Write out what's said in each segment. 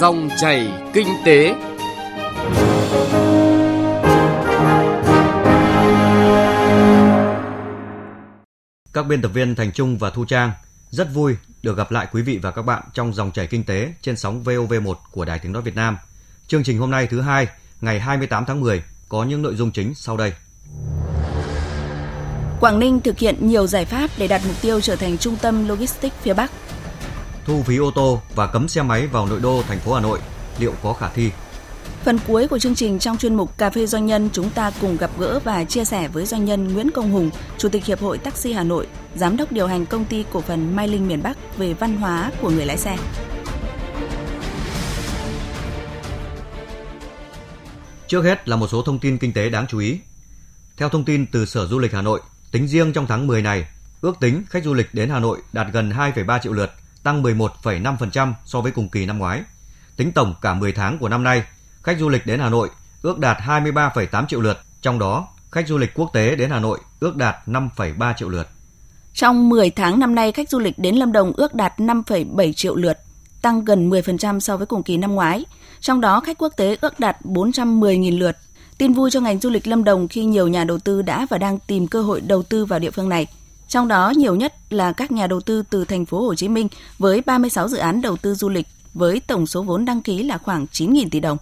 Dòng chảy kinh tế. Các biên tập viên Thành Trung và Thu Trang rất vui được gặp lại quý vị và các bạn trong dòng chảy kinh tế trên sóng VOV1 của Đài Tiếng nói Việt Nam. Chương trình hôm nay thứ hai, ngày 28 tháng 10 có những nội dung chính sau đây. Quảng Ninh thực hiện nhiều giải pháp để đạt mục tiêu trở thành trung tâm logistics phía Bắc. Thu phí ô tô và cấm xe máy vào nội đô thành phố Hà Nội liệu có khả thi? Phần cuối của chương trình trong chuyên mục Cà phê Doanh nhân chúng ta cùng gặp gỡ và chia sẻ với doanh nhân Nguyễn Công Hùng, Chủ tịch Hiệp hội Taxi Hà Nội, Giám đốc điều hành công ty cổ phần Mai Linh miền Bắc về văn hóa của người lái xe. Trước hết là một số thông tin kinh tế đáng chú ý. Theo thông tin từ Sở Du lịch Hà Nội, tính riêng trong tháng 10 này, ước tính khách du lịch đến Hà Nội đạt gần 2,3 triệu lượt, tăng 11,5% so với cùng kỳ năm ngoái. Tính tổng cả 10 tháng của năm nay, khách du lịch đến Hà Nội ước đạt 23,8 triệu lượt, trong đó khách du lịch quốc tế đến Hà Nội ước đạt 5,3 triệu lượt. Trong 10 tháng năm nay, khách du lịch đến Lâm Đồng ước đạt 5,7 triệu lượt, tăng gần 10% so với cùng kỳ năm ngoái. Trong đó, khách quốc tế ước đạt 410.000 lượt. Tin vui cho ngành du lịch Lâm Đồng khi nhiều nhà đầu tư đã và đang tìm cơ hội đầu tư vào địa phương này. Trong đó nhiều nhất là các nhà đầu tư từ thành phố Hồ Chí Minh với 36 dự án đầu tư du lịch với tổng số vốn đăng ký là khoảng 9.000 tỷ đồng.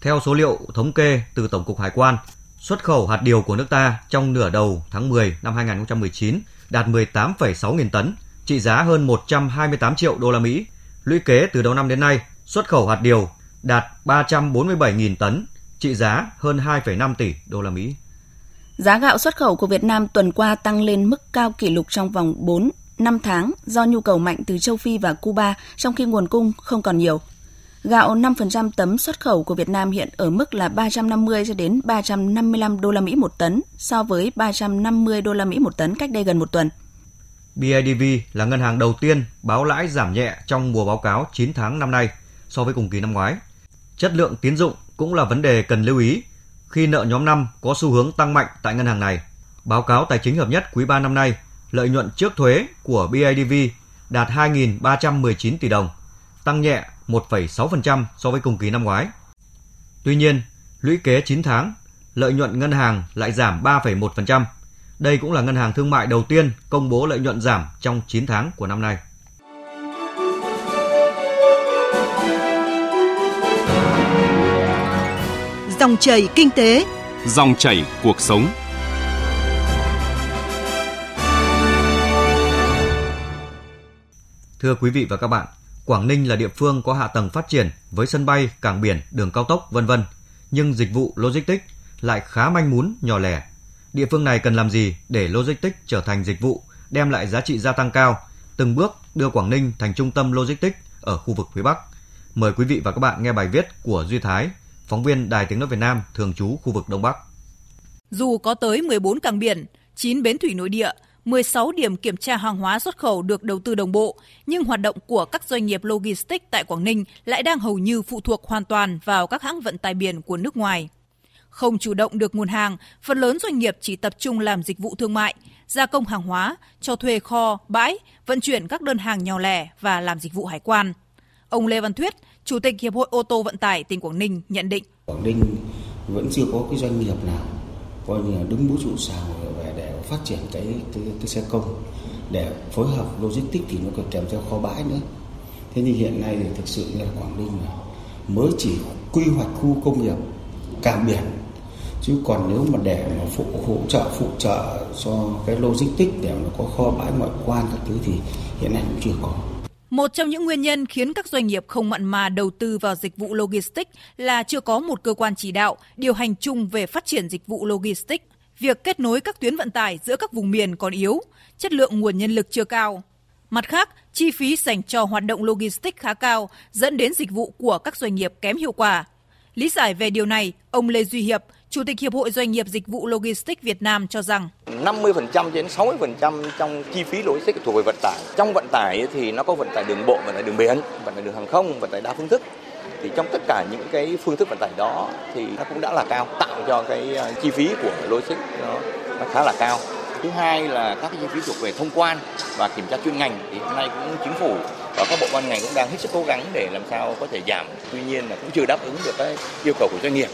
Theo số liệu thống kê từ Tổng cục Hải quan, xuất khẩu hạt điều của nước ta trong nửa đầu tháng 10 năm 2019 đạt 18,6 nghìn tấn, trị giá hơn 128 triệu đô la Mỹ. Lũy kế từ đầu năm đến nay, xuất khẩu hạt điều đạt 347.000 tấn, trị giá hơn 2,5 tỷ đô la Mỹ. Giá gạo xuất khẩu của Việt Nam tuần qua tăng lên mức cao kỷ lục trong vòng 4 5 tháng do nhu cầu mạnh từ châu Phi và Cuba, trong khi nguồn cung không còn nhiều. Gạo 5% tấm xuất khẩu của Việt Nam hiện ở mức là 350 cho đến 355 đô la Mỹ một tấn, so với 350 đô la Mỹ một tấn cách đây gần một tuần. BIDV là ngân hàng đầu tiên báo lãi giảm nhẹ trong mùa báo cáo 9 tháng năm nay so với cùng kỳ năm ngoái. Chất lượng tín dụng cũng là vấn đề cần lưu ý khi nợ nhóm 5 có xu hướng tăng mạnh tại ngân hàng này. Báo cáo tài chính hợp nhất quý 3 năm nay, lợi nhuận trước thuế của BIDV đạt 2.319 tỷ đồng, tăng nhẹ 1,6% so với cùng kỳ năm ngoái. Tuy nhiên, lũy kế 9 tháng, lợi nhuận ngân hàng lại giảm 3,1%. Đây cũng là ngân hàng thương mại đầu tiên công bố lợi nhuận giảm trong 9 tháng của năm nay. Dòng chảy kinh tế, dòng chảy cuộc sống. Thưa quý vị và các bạn, Quảng Ninh là địa phương có hạ tầng phát triển với sân bay, cảng biển, đường cao tốc, vân vân, nhưng dịch vụ logistics lại khá manh mún, nhỏ lẻ. Địa phương này cần làm gì để logistics trở thành dịch vụ đem lại giá trị gia tăng cao, từng bước đưa Quảng Ninh thành trung tâm logistics ở khu vực phía Bắc? Mời quý vị và các bạn nghe bài viết của Duy Thái, phóng viên Đài Tiếng nói Việt Nam thường trú khu vực Đông Bắc. Dù có tới 14 cảng biển, 9 bến thủy nội địa, 16 điểm kiểm tra hàng hóa xuất khẩu được đầu tư đồng bộ, nhưng hoạt động của các doanh nghiệp logistics tại Quảng Ninh lại đang hầu như phụ thuộc hoàn toàn vào các hãng vận tải biển của nước ngoài. Không chủ động được nguồn hàng, phần lớn doanh nghiệp chỉ tập trung làm dịch vụ thương mại, gia công hàng hóa, cho thuê kho, bãi, vận chuyển các đơn hàng nhỏ lẻ và làm dịch vụ hải quan. Ông Lê Văn Thuyết, Chủ tịch Hiệp hội ô tô vận tải tỉnh Quảng Ninh nhận định. Quảng Ninh vẫn chưa có cái doanh nghiệp nào coi như là đứng mũi trụ sào về để phát triển cái, cái, cái xe công. Để phối hợp logistics thì nó còn kèm theo kho bãi nữa. Thế nhưng hiện nay thì thực sự là Quảng Ninh là mới chỉ quy hoạch khu công nghiệp cảng biển. Chứ còn nếu mà để mà phụ hỗ trợ phụ trợ cho cái logistics để nó có kho bãi ngoại quan các thứ thì hiện nay cũng chưa có một trong những nguyên nhân khiến các doanh nghiệp không mặn mà đầu tư vào dịch vụ logistics là chưa có một cơ quan chỉ đạo, điều hành chung về phát triển dịch vụ logistics. Việc kết nối các tuyến vận tải giữa các vùng miền còn yếu, chất lượng nguồn nhân lực chưa cao. Mặt khác, chi phí dành cho hoạt động logistics khá cao, dẫn đến dịch vụ của các doanh nghiệp kém hiệu quả. Lý giải về điều này, ông Lê Duy Hiệp, Chủ tịch Hiệp hội Doanh nghiệp Dịch vụ Logistics Việt Nam cho rằng 50% đến 60% trong chi phí logistics thuộc về vận tải. Trong vận tải thì nó có vận tải đường bộ, vận tải đường biển, vận tải đường hàng không, vận tải đa phương thức. Thì trong tất cả những cái phương thức vận tải đó thì nó cũng đã là cao, tạo cho cái ờ, chi phí của logistics nó, nó khá là cao. Thứ hai là các cái chi phí thuộc về thông quan và kiểm tra chuyên ngành thì hôm nay cũng chính phủ và các bộ ban ngành cũng đang hết sức cố gắng để làm sao có thể giảm tuy nhiên là cũng chưa đáp ứng được cái yêu cầu của doanh nghiệp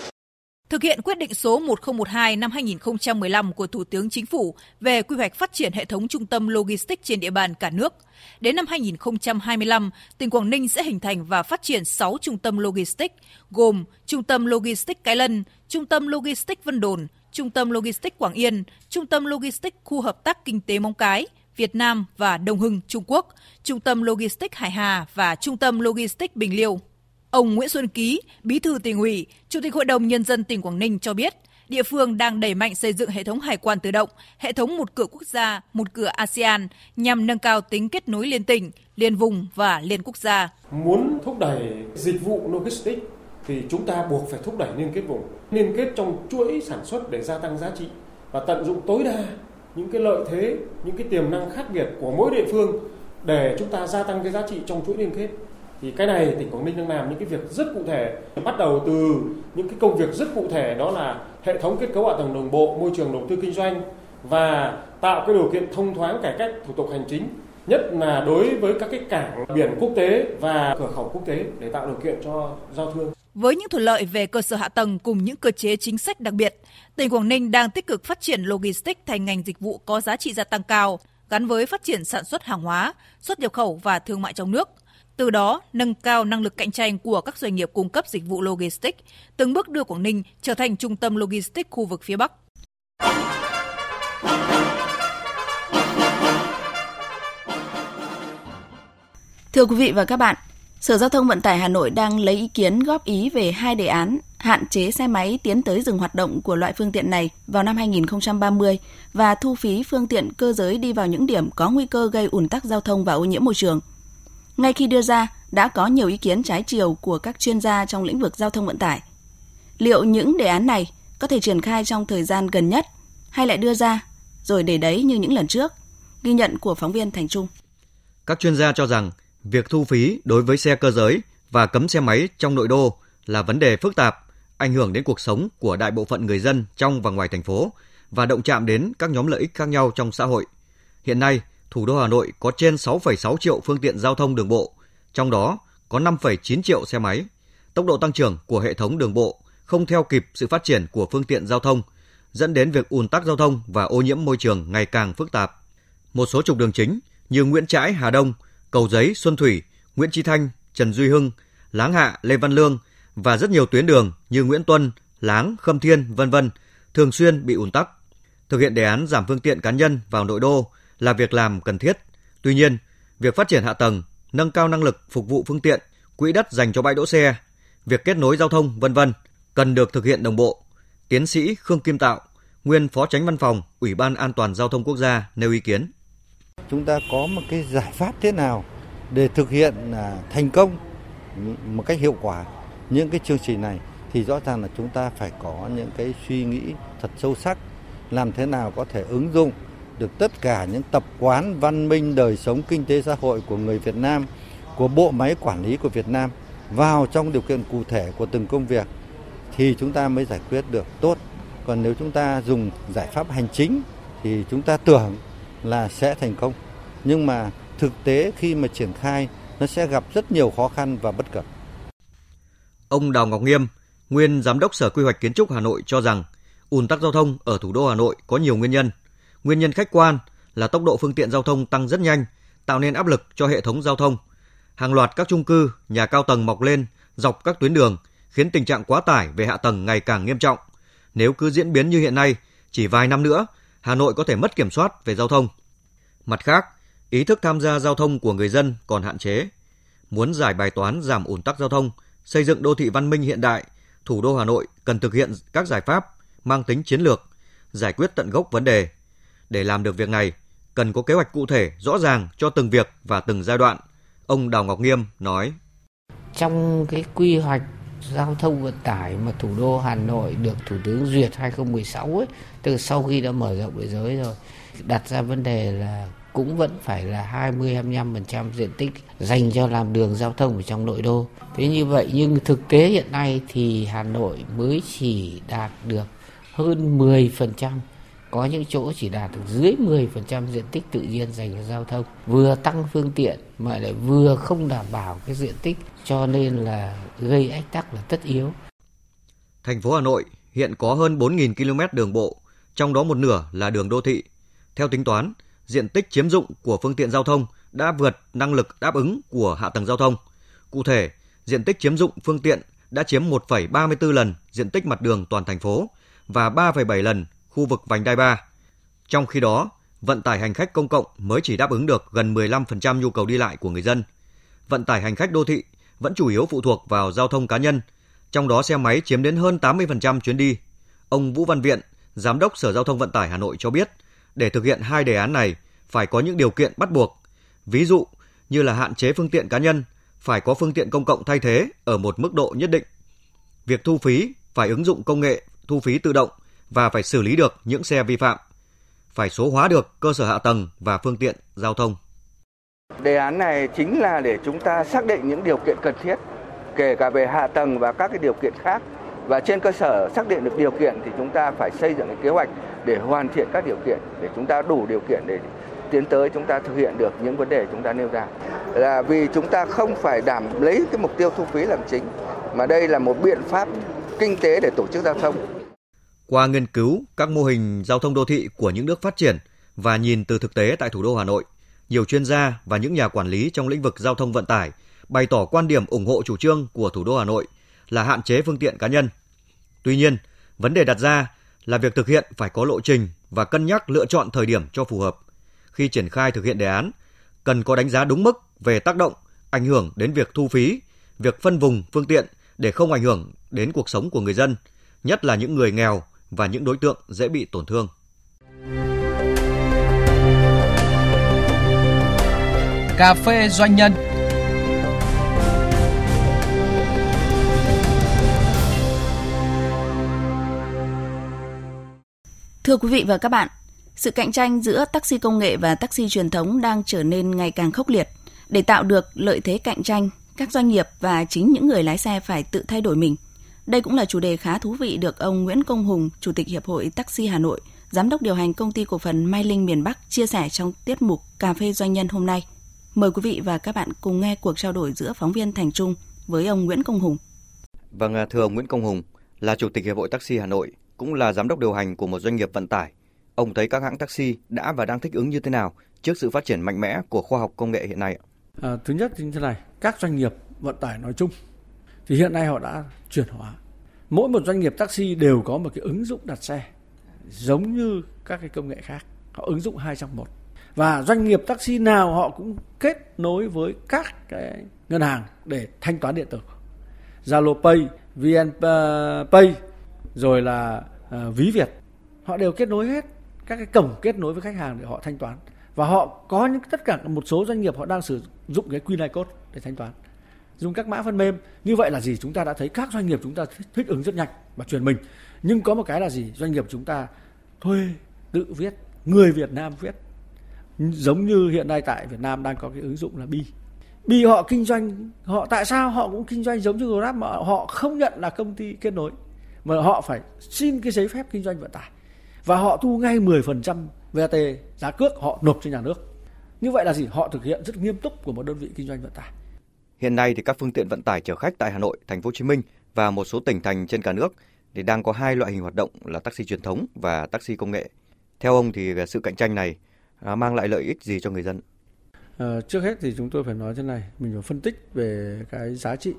Thực hiện quyết định số 1012 năm 2015 của Thủ tướng Chính phủ về quy hoạch phát triển hệ thống trung tâm logistics trên địa bàn cả nước. Đến năm 2025, tỉnh Quảng Ninh sẽ hình thành và phát triển 6 trung tâm logistics, gồm Trung tâm Logistics Cái Lân, Trung tâm Logistics Vân Đồn, Trung tâm Logistics Quảng Yên, Trung tâm Logistics Khu Hợp tác Kinh tế Móng Cái, Việt Nam và Đông Hưng, Trung Quốc, Trung tâm Logistics Hải Hà và Trung tâm Logistics Bình Liêu. Ông Nguyễn Xuân Ký, Bí thư tỉnh ủy, Chủ tịch Hội đồng Nhân dân tỉnh Quảng Ninh cho biết, địa phương đang đẩy mạnh xây dựng hệ thống hải quan tự động, hệ thống một cửa quốc gia, một cửa ASEAN nhằm nâng cao tính kết nối liên tỉnh, liên vùng và liên quốc gia. Muốn thúc đẩy dịch vụ logistics thì chúng ta buộc phải thúc đẩy liên kết vùng, liên kết trong chuỗi sản xuất để gia tăng giá trị và tận dụng tối đa những cái lợi thế, những cái tiềm năng khác biệt của mỗi địa phương để chúng ta gia tăng cái giá trị trong chuỗi liên kết thì cái này tỉnh Quảng Ninh đang làm những cái việc rất cụ thể bắt đầu từ những cái công việc rất cụ thể đó là hệ thống kết cấu hạ tầng đồng bộ môi trường đầu tư kinh doanh và tạo cái điều kiện thông thoáng cải cách thủ tục hành chính nhất là đối với các cái cảng biển quốc tế và cửa khẩu quốc tế để tạo điều kiện cho giao thương. Với những thuận lợi về cơ sở hạ tầng cùng những cơ chế chính sách đặc biệt, tỉnh Quảng Ninh đang tích cực phát triển logistics thành ngành dịch vụ có giá trị gia tăng cao, gắn với phát triển sản xuất hàng hóa, xuất nhập khẩu và thương mại trong nước – từ đó nâng cao năng lực cạnh tranh của các doanh nghiệp cung cấp dịch vụ logistics, từng bước đưa Quảng Ninh trở thành trung tâm logistics khu vực phía Bắc. Thưa quý vị và các bạn, Sở Giao thông Vận tải Hà Nội đang lấy ý kiến góp ý về hai đề án hạn chế xe máy tiến tới dừng hoạt động của loại phương tiện này vào năm 2030 và thu phí phương tiện cơ giới đi vào những điểm có nguy cơ gây ủn tắc giao thông và ô nhiễm môi trường – ngay khi đưa ra, đã có nhiều ý kiến trái chiều của các chuyên gia trong lĩnh vực giao thông vận tải. Liệu những đề án này có thể triển khai trong thời gian gần nhất hay lại đưa ra rồi để đấy như những lần trước? Ghi nhận của phóng viên Thành Trung. Các chuyên gia cho rằng việc thu phí đối với xe cơ giới và cấm xe máy trong nội đô là vấn đề phức tạp, ảnh hưởng đến cuộc sống của đại bộ phận người dân trong và ngoài thành phố và động chạm đến các nhóm lợi ích khác nhau trong xã hội. Hiện nay, thủ đô Hà Nội có trên 6,6 triệu phương tiện giao thông đường bộ, trong đó có 5,9 triệu xe máy. Tốc độ tăng trưởng của hệ thống đường bộ không theo kịp sự phát triển của phương tiện giao thông, dẫn đến việc ùn tắc giao thông và ô nhiễm môi trường ngày càng phức tạp. Một số trục đường chính như Nguyễn Trãi, Hà Đông, Cầu Giấy, Xuân Thủy, Nguyễn Chí Thanh, Trần Duy Hưng, Láng Hạ, Lê Văn Lương và rất nhiều tuyến đường như Nguyễn Tuân, Láng, Khâm Thiên, vân vân thường xuyên bị ùn tắc. Thực hiện đề án giảm phương tiện cá nhân vào nội đô là việc làm cần thiết. Tuy nhiên, việc phát triển hạ tầng, nâng cao năng lực phục vụ phương tiện, quỹ đất dành cho bãi đỗ xe, việc kết nối giao thông, vân vân cần được thực hiện đồng bộ. Tiến sĩ Khương Kim Tạo, nguyên Phó Tránh Văn phòng Ủy ban An toàn giao thông quốc gia nêu ý kiến. Chúng ta có một cái giải pháp thế nào để thực hiện à, thành công một cách hiệu quả những cái chương trình này thì rõ ràng là chúng ta phải có những cái suy nghĩ thật sâu sắc làm thế nào có thể ứng dụng được tất cả những tập quán văn minh đời sống kinh tế xã hội của người Việt Nam, của bộ máy quản lý của Việt Nam vào trong điều kiện cụ thể của từng công việc thì chúng ta mới giải quyết được tốt. Còn nếu chúng ta dùng giải pháp hành chính thì chúng ta tưởng là sẽ thành công. Nhưng mà thực tế khi mà triển khai nó sẽ gặp rất nhiều khó khăn và bất cập. Ông Đào Ngọc Nghiêm, nguyên giám đốc Sở Quy hoạch Kiến trúc Hà Nội cho rằng ùn tắc giao thông ở thủ đô Hà Nội có nhiều nguyên nhân – Nguyên nhân khách quan là tốc độ phương tiện giao thông tăng rất nhanh, tạo nên áp lực cho hệ thống giao thông. Hàng loạt các chung cư, nhà cao tầng mọc lên dọc các tuyến đường, khiến tình trạng quá tải về hạ tầng ngày càng nghiêm trọng. Nếu cứ diễn biến như hiện nay, chỉ vài năm nữa, Hà Nội có thể mất kiểm soát về giao thông. Mặt khác, ý thức tham gia giao thông của người dân còn hạn chế. Muốn giải bài toán giảm ủn tắc giao thông, xây dựng đô thị văn minh hiện đại, thủ đô Hà Nội cần thực hiện các giải pháp mang tính chiến lược, giải quyết tận gốc vấn đề để làm được việc này, cần có kế hoạch cụ thể, rõ ràng cho từng việc và từng giai đoạn. Ông Đào Ngọc Nghiêm nói. Trong cái quy hoạch giao thông vận tải mà thủ đô Hà Nội được Thủ tướng duyệt 2016 ấy, từ sau khi đã mở rộng thế giới rồi, đặt ra vấn đề là cũng vẫn phải là 20-25% diện tích dành cho làm đường giao thông ở trong nội đô. Thế như vậy nhưng thực tế hiện nay thì Hà Nội mới chỉ đạt được hơn 10% có những chỗ chỉ đạt được dưới 10% diện tích tự nhiên dành cho giao thông vừa tăng phương tiện mà lại vừa không đảm bảo cái diện tích cho nên là gây ách tắc là tất yếu. Thành phố Hà Nội hiện có hơn 4.000 km đường bộ, trong đó một nửa là đường đô thị. Theo tính toán, diện tích chiếm dụng của phương tiện giao thông đã vượt năng lực đáp ứng của hạ tầng giao thông. Cụ thể, diện tích chiếm dụng phương tiện đã chiếm 1,34 lần diện tích mặt đường toàn thành phố và 3,7 lần khu vực vành đai 3. Trong khi đó, vận tải hành khách công cộng mới chỉ đáp ứng được gần 15% nhu cầu đi lại của người dân. Vận tải hành khách đô thị vẫn chủ yếu phụ thuộc vào giao thông cá nhân, trong đó xe máy chiếm đến hơn 80% chuyến đi. Ông Vũ Văn Viện, Giám đốc Sở Giao thông Vận tải Hà Nội cho biết, để thực hiện hai đề án này phải có những điều kiện bắt buộc. Ví dụ như là hạn chế phương tiện cá nhân, phải có phương tiện công cộng thay thế ở một mức độ nhất định. Việc thu phí phải ứng dụng công nghệ thu phí tự động và phải xử lý được những xe vi phạm. Phải số hóa được cơ sở hạ tầng và phương tiện giao thông. Đề án này chính là để chúng ta xác định những điều kiện cần thiết, kể cả về hạ tầng và các cái điều kiện khác. Và trên cơ sở xác định được điều kiện thì chúng ta phải xây dựng cái kế hoạch để hoàn thiện các điều kiện để chúng ta đủ điều kiện để tiến tới chúng ta thực hiện được những vấn đề chúng ta nêu ra. Là vì chúng ta không phải đảm lấy cái mục tiêu thu phí làm chính mà đây là một biện pháp kinh tế để tổ chức giao thông. Qua nghiên cứu các mô hình giao thông đô thị của những nước phát triển và nhìn từ thực tế tại thủ đô Hà Nội, nhiều chuyên gia và những nhà quản lý trong lĩnh vực giao thông vận tải bày tỏ quan điểm ủng hộ chủ trương của thủ đô Hà Nội là hạn chế phương tiện cá nhân. Tuy nhiên, vấn đề đặt ra là việc thực hiện phải có lộ trình và cân nhắc lựa chọn thời điểm cho phù hợp. Khi triển khai thực hiện đề án, cần có đánh giá đúng mức về tác động, ảnh hưởng đến việc thu phí, việc phân vùng phương tiện để không ảnh hưởng đến cuộc sống của người dân, nhất là những người nghèo và những đối tượng dễ bị tổn thương. Cà phê doanh nhân Thưa quý vị và các bạn, sự cạnh tranh giữa taxi công nghệ và taxi truyền thống đang trở nên ngày càng khốc liệt. Để tạo được lợi thế cạnh tranh, các doanh nghiệp và chính những người lái xe phải tự thay đổi mình. Đây cũng là chủ đề khá thú vị được ông Nguyễn Công Hùng, Chủ tịch Hiệp hội Taxi Hà Nội, Giám đốc điều hành công ty cổ phần Mai Linh miền Bắc chia sẻ trong tiết mục Cà phê Doanh nhân hôm nay. Mời quý vị và các bạn cùng nghe cuộc trao đổi giữa phóng viên Thành Trung với ông Nguyễn Công Hùng. Vâng, à, thưa ông Nguyễn Công Hùng, là Chủ tịch Hiệp hội Taxi Hà Nội, cũng là Giám đốc điều hành của một doanh nghiệp vận tải. Ông thấy các hãng taxi đã và đang thích ứng như thế nào trước sự phát triển mạnh mẽ của khoa học công nghệ hiện nay? À, thứ nhất thì như thế này, các doanh nghiệp vận tải nói chung thì hiện nay họ đã chuyển hóa. Mỗi một doanh nghiệp taxi đều có một cái ứng dụng đặt xe giống như các cái công nghệ khác. Họ ứng dụng hai trong một. Và doanh nghiệp taxi nào họ cũng kết nối với các cái ngân hàng để thanh toán điện tử. Zalo Pay, VNPay, uh, rồi là uh, ví Việt. Họ đều kết nối hết các cái cổng kết nối với khách hàng để họ thanh toán và họ có những tất cả một số doanh nghiệp họ đang sử dụng cái QR code để thanh toán dùng các mã phần mềm. Như vậy là gì? Chúng ta đã thấy các doanh nghiệp chúng ta thích ứng rất nhanh và truyền mình. Nhưng có một cái là gì? Doanh nghiệp chúng ta thuê, tự viết, người Việt Nam viết. Giống như hiện nay tại Việt Nam đang có cái ứng dụng là Bi. Bi họ kinh doanh, họ tại sao họ cũng kinh doanh giống như Grab mà họ không nhận là công ty kết nối, mà họ phải xin cái giấy phép kinh doanh vận tải. Và họ thu ngay 10% VAT giá cước họ nộp cho nhà nước. Như vậy là gì? Họ thực hiện rất nghiêm túc của một đơn vị kinh doanh vận tải. Hiện nay thì các phương tiện vận tải chở khách tại Hà Nội, Thành phố Hồ Chí Minh và một số tỉnh thành trên cả nước thì đang có hai loại hình hoạt động là taxi truyền thống và taxi công nghệ. Theo ông thì sự cạnh tranh này à, mang lại lợi ích gì cho người dân? À, trước hết thì chúng tôi phải nói thế này, mình phải phân tích về cái giá trị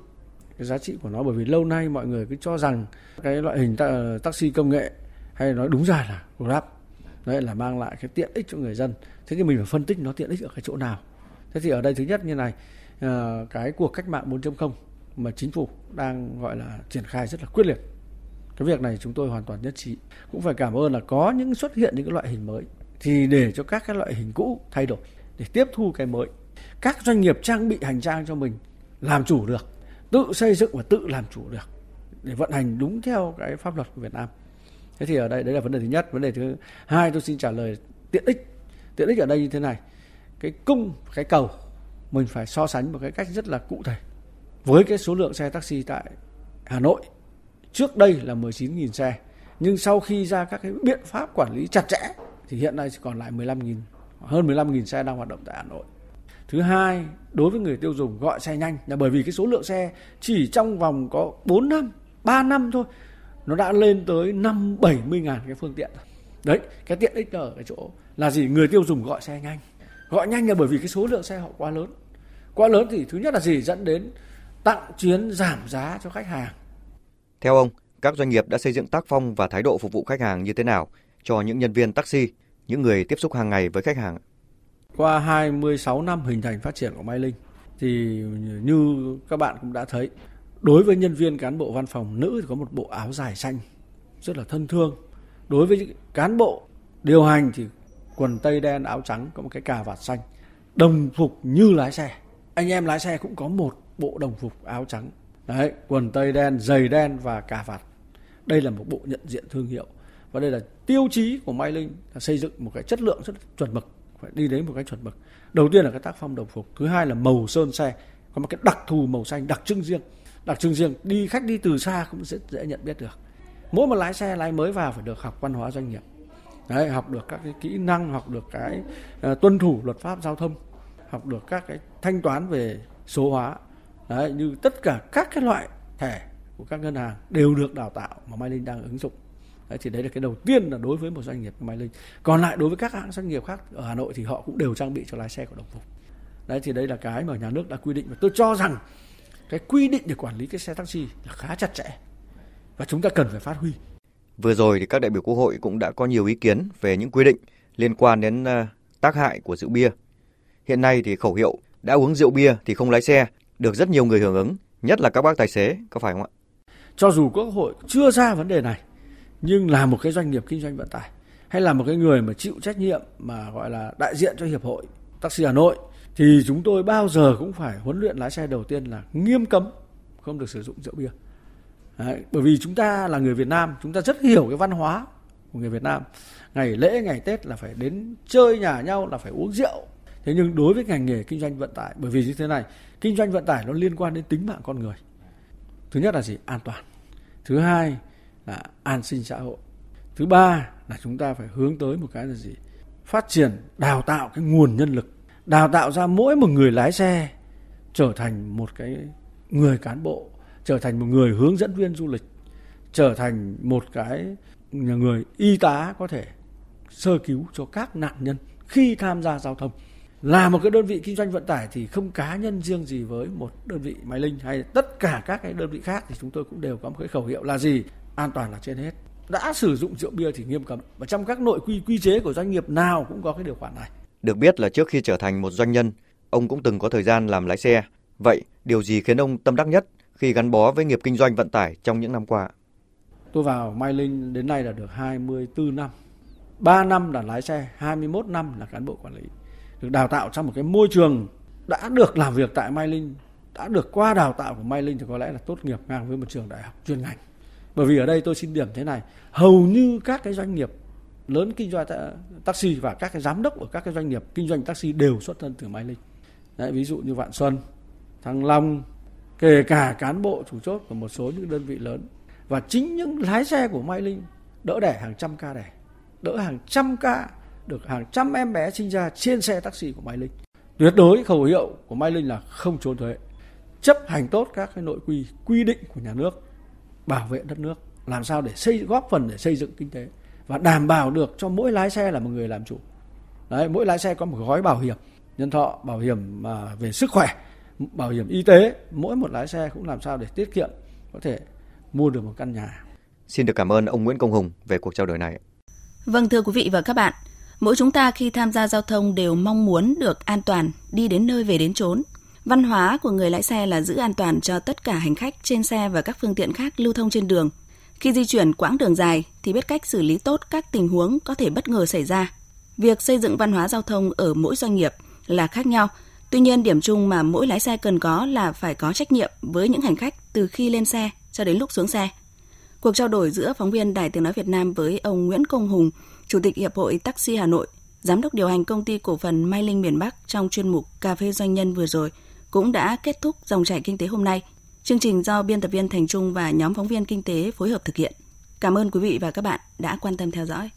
cái giá trị của nó bởi vì lâu nay mọi người cứ cho rằng cái loại hình ta, taxi công nghệ hay nói đúng ra là Grab đấy là mang lại cái tiện ích cho người dân thế thì mình phải phân tích nó tiện ích ở cái chỗ nào thế thì ở đây thứ nhất như này uh, cái cuộc cách mạng 4.0 mà chính phủ đang gọi là triển khai rất là quyết liệt. Cái việc này chúng tôi hoàn toàn nhất trí. Cũng phải cảm ơn là có những xuất hiện những cái loại hình mới thì để cho các cái loại hình cũ thay đổi để tiếp thu cái mới. Các doanh nghiệp trang bị hành trang cho mình làm chủ được tự xây dựng và tự làm chủ được để vận hành đúng theo cái pháp luật của Việt Nam. Thế thì ở đây đấy là vấn đề thứ nhất. Vấn đề thứ hai tôi xin trả lời tiện ích. Tiện ích ở đây như thế này. Cái cung cái cầu mình phải so sánh một cái cách rất là cụ thể với cái số lượng xe taxi tại Hà Nội trước đây là 19.000 xe Nhưng sau khi ra các cái biện pháp quản lý chặt chẽ thì hiện nay chỉ còn lại 15.000 hơn 15.000 xe đang hoạt động tại Hà Nội. Thứ hai, đối với người tiêu dùng gọi xe nhanh là bởi vì cái số lượng xe chỉ trong vòng có 4 năm, 3 năm thôi nó đã lên tới 5 70 ngàn cái phương tiện. Đấy, cái tiện ích ở cái chỗ là gì? Người tiêu dùng gọi xe nhanh. Gọi nhanh là bởi vì cái số lượng xe họ quá lớn. Quá lớn thì thứ nhất là gì? Dẫn đến tặng chuyến giảm giá cho khách hàng. Theo ông, các doanh nghiệp đã xây dựng tác phong và thái độ phục vụ khách hàng như thế nào cho những nhân viên taxi, những người tiếp xúc hàng ngày với khách hàng? Qua 26 năm hình thành phát triển của Mai Linh thì như các bạn cũng đã thấy, đối với nhân viên cán bộ văn phòng nữ thì có một bộ áo dài xanh rất là thân thương. Đối với cán bộ điều hành thì quần tây đen áo trắng có một cái cà vạt xanh, đồng phục như lái xe. Anh em lái xe cũng có một bộ đồng phục áo trắng. Đấy, quần tây đen, giày đen và cà vạt. Đây là một bộ nhận diện thương hiệu. Và đây là tiêu chí của Mai Linh là xây dựng một cái chất lượng rất chuẩn mực. Phải đi đến một cái chuẩn mực. Đầu tiên là cái tác phong đồng phục thứ hai là màu sơn xe. Có một cái đặc thù màu xanh đặc trưng riêng. Đặc trưng riêng đi khách đi từ xa cũng rất dễ nhận biết được. Mỗi một lái xe lái mới vào phải được học văn hóa doanh nghiệp. Đấy, học được các cái kỹ năng học được cái uh, tuân thủ luật pháp giao thông học được các cái thanh toán về số hóa Đấy, như tất cả các cái loại thẻ của các ngân hàng đều được đào tạo mà Mai Linh đang ứng dụng Đấy, thì đấy là cái đầu tiên là đối với một doanh nghiệp Mai Linh. Còn lại đối với các hãng doanh nghiệp khác ở Hà Nội thì họ cũng đều trang bị cho lái xe của đồng phục. Đấy thì đây là cái mà nhà nước đã quy định và tôi cho rằng cái quy định để quản lý cái xe taxi là khá chặt chẽ và chúng ta cần phải phát huy. Vừa rồi thì các đại biểu Quốc hội cũng đã có nhiều ý kiến về những quy định liên quan đến ờ, tác hại của rượu bia. Hiện nay thì khẩu hiệu đã uống rượu bia thì không lái xe được rất nhiều người hưởng ứng, nhất là các bác tài xế, có phải không ạ? Cho dù Quốc hội chưa ra vấn đề này nhưng là một cái doanh nghiệp kinh doanh vận tải hay là một cái người mà chịu trách nhiệm mà gọi là đại diện cho hiệp hội taxi Hà Nội thì chúng tôi bao giờ cũng phải huấn luyện lái xe đầu tiên là nghiêm cấm không được sử dụng rượu bia. Đấy, bởi vì chúng ta là người Việt Nam, chúng ta rất hiểu cái văn hóa của người Việt Nam. Ngày lễ, ngày Tết là phải đến chơi nhà nhau là phải uống rượu. Thế nhưng đối với ngành nghề kinh doanh vận tải, bởi vì như thế này, kinh doanh vận tải nó liên quan đến tính mạng con người. Thứ nhất là gì? An toàn. Thứ hai là an sinh xã hội thứ ba là chúng ta phải hướng tới một cái là gì phát triển đào tạo cái nguồn nhân lực đào tạo ra mỗi một người lái xe trở thành một cái người cán bộ trở thành một người hướng dẫn viên du lịch trở thành một cái người y tá có thể sơ cứu cho các nạn nhân khi tham gia giao thông là một cái đơn vị kinh doanh vận tải thì không cá nhân riêng gì với một đơn vị máy linh hay tất cả các cái đơn vị khác thì chúng tôi cũng đều có một cái khẩu hiệu là gì? An toàn là trên hết. Đã sử dụng rượu bia thì nghiêm cấm. Và trong các nội quy quy chế của doanh nghiệp nào cũng có cái điều khoản này. Được biết là trước khi trở thành một doanh nhân ông cũng từng có thời gian làm lái xe. Vậy điều gì khiến ông tâm đắc nhất khi gắn bó với nghiệp kinh doanh vận tải trong những năm qua? Tôi vào Mai Linh đến nay là được 24 năm. 3 năm là lái xe 21 năm là cán bộ quản lý được đào tạo trong một cái môi trường đã được làm việc tại Mai Linh đã được qua đào tạo của Mai Linh thì có lẽ là tốt nghiệp ngang với một trường đại học chuyên ngành. Bởi vì ở đây tôi xin điểm thế này hầu như các cái doanh nghiệp lớn kinh doanh taxi và các cái giám đốc của các cái doanh nghiệp kinh doanh taxi đều xuất thân từ Mai Linh. Đấy, ví dụ như Vạn Xuân Thăng Long kể cả cán bộ chủ chốt của một số những đơn vị lớn. Và chính những lái xe của Mai Linh đỡ đẻ hàng trăm ca đẻ đỡ hàng trăm ca được hàng trăm em bé sinh ra trên xe taxi của Mai Linh. Tuyệt đối khẩu hiệu của Mai Linh là không trốn thuế. Chấp hành tốt các cái nội quy quy định của nhà nước bảo vệ đất nước làm sao để xây góp phần để xây dựng kinh tế và đảm bảo được cho mỗi lái xe là một người làm chủ. Đấy mỗi lái xe có một gói bảo hiểm nhân thọ bảo hiểm mà về sức khỏe bảo hiểm y tế. Mỗi một lái xe cũng làm sao để tiết kiệm có thể mua được một căn nhà. Xin được cảm ơn ông Nguyễn Công Hùng về cuộc trao đổi này. Vâng thưa quý vị và các bạn mỗi chúng ta khi tham gia giao thông đều mong muốn được an toàn đi đến nơi về đến chốn Văn hóa của người lái xe là giữ an toàn cho tất cả hành khách trên xe và các phương tiện khác lưu thông trên đường. Khi di chuyển quãng đường dài thì biết cách xử lý tốt các tình huống có thể bất ngờ xảy ra. Việc xây dựng văn hóa giao thông ở mỗi doanh nghiệp là khác nhau. Tuy nhiên, điểm chung mà mỗi lái xe cần có là phải có trách nhiệm với những hành khách từ khi lên xe cho đến lúc xuống xe. Cuộc trao đổi giữa phóng viên Đài Tiếng Nói Việt Nam với ông Nguyễn Công Hùng, Chủ tịch Hiệp hội Taxi Hà Nội, Giám đốc điều hành công ty cổ phần Mai Linh miền Bắc trong chuyên mục Cà phê Doanh nhân vừa rồi – cũng đã kết thúc dòng chảy kinh tế hôm nay. Chương trình do biên tập viên Thành Trung và nhóm phóng viên kinh tế phối hợp thực hiện. Cảm ơn quý vị và các bạn đã quan tâm theo dõi.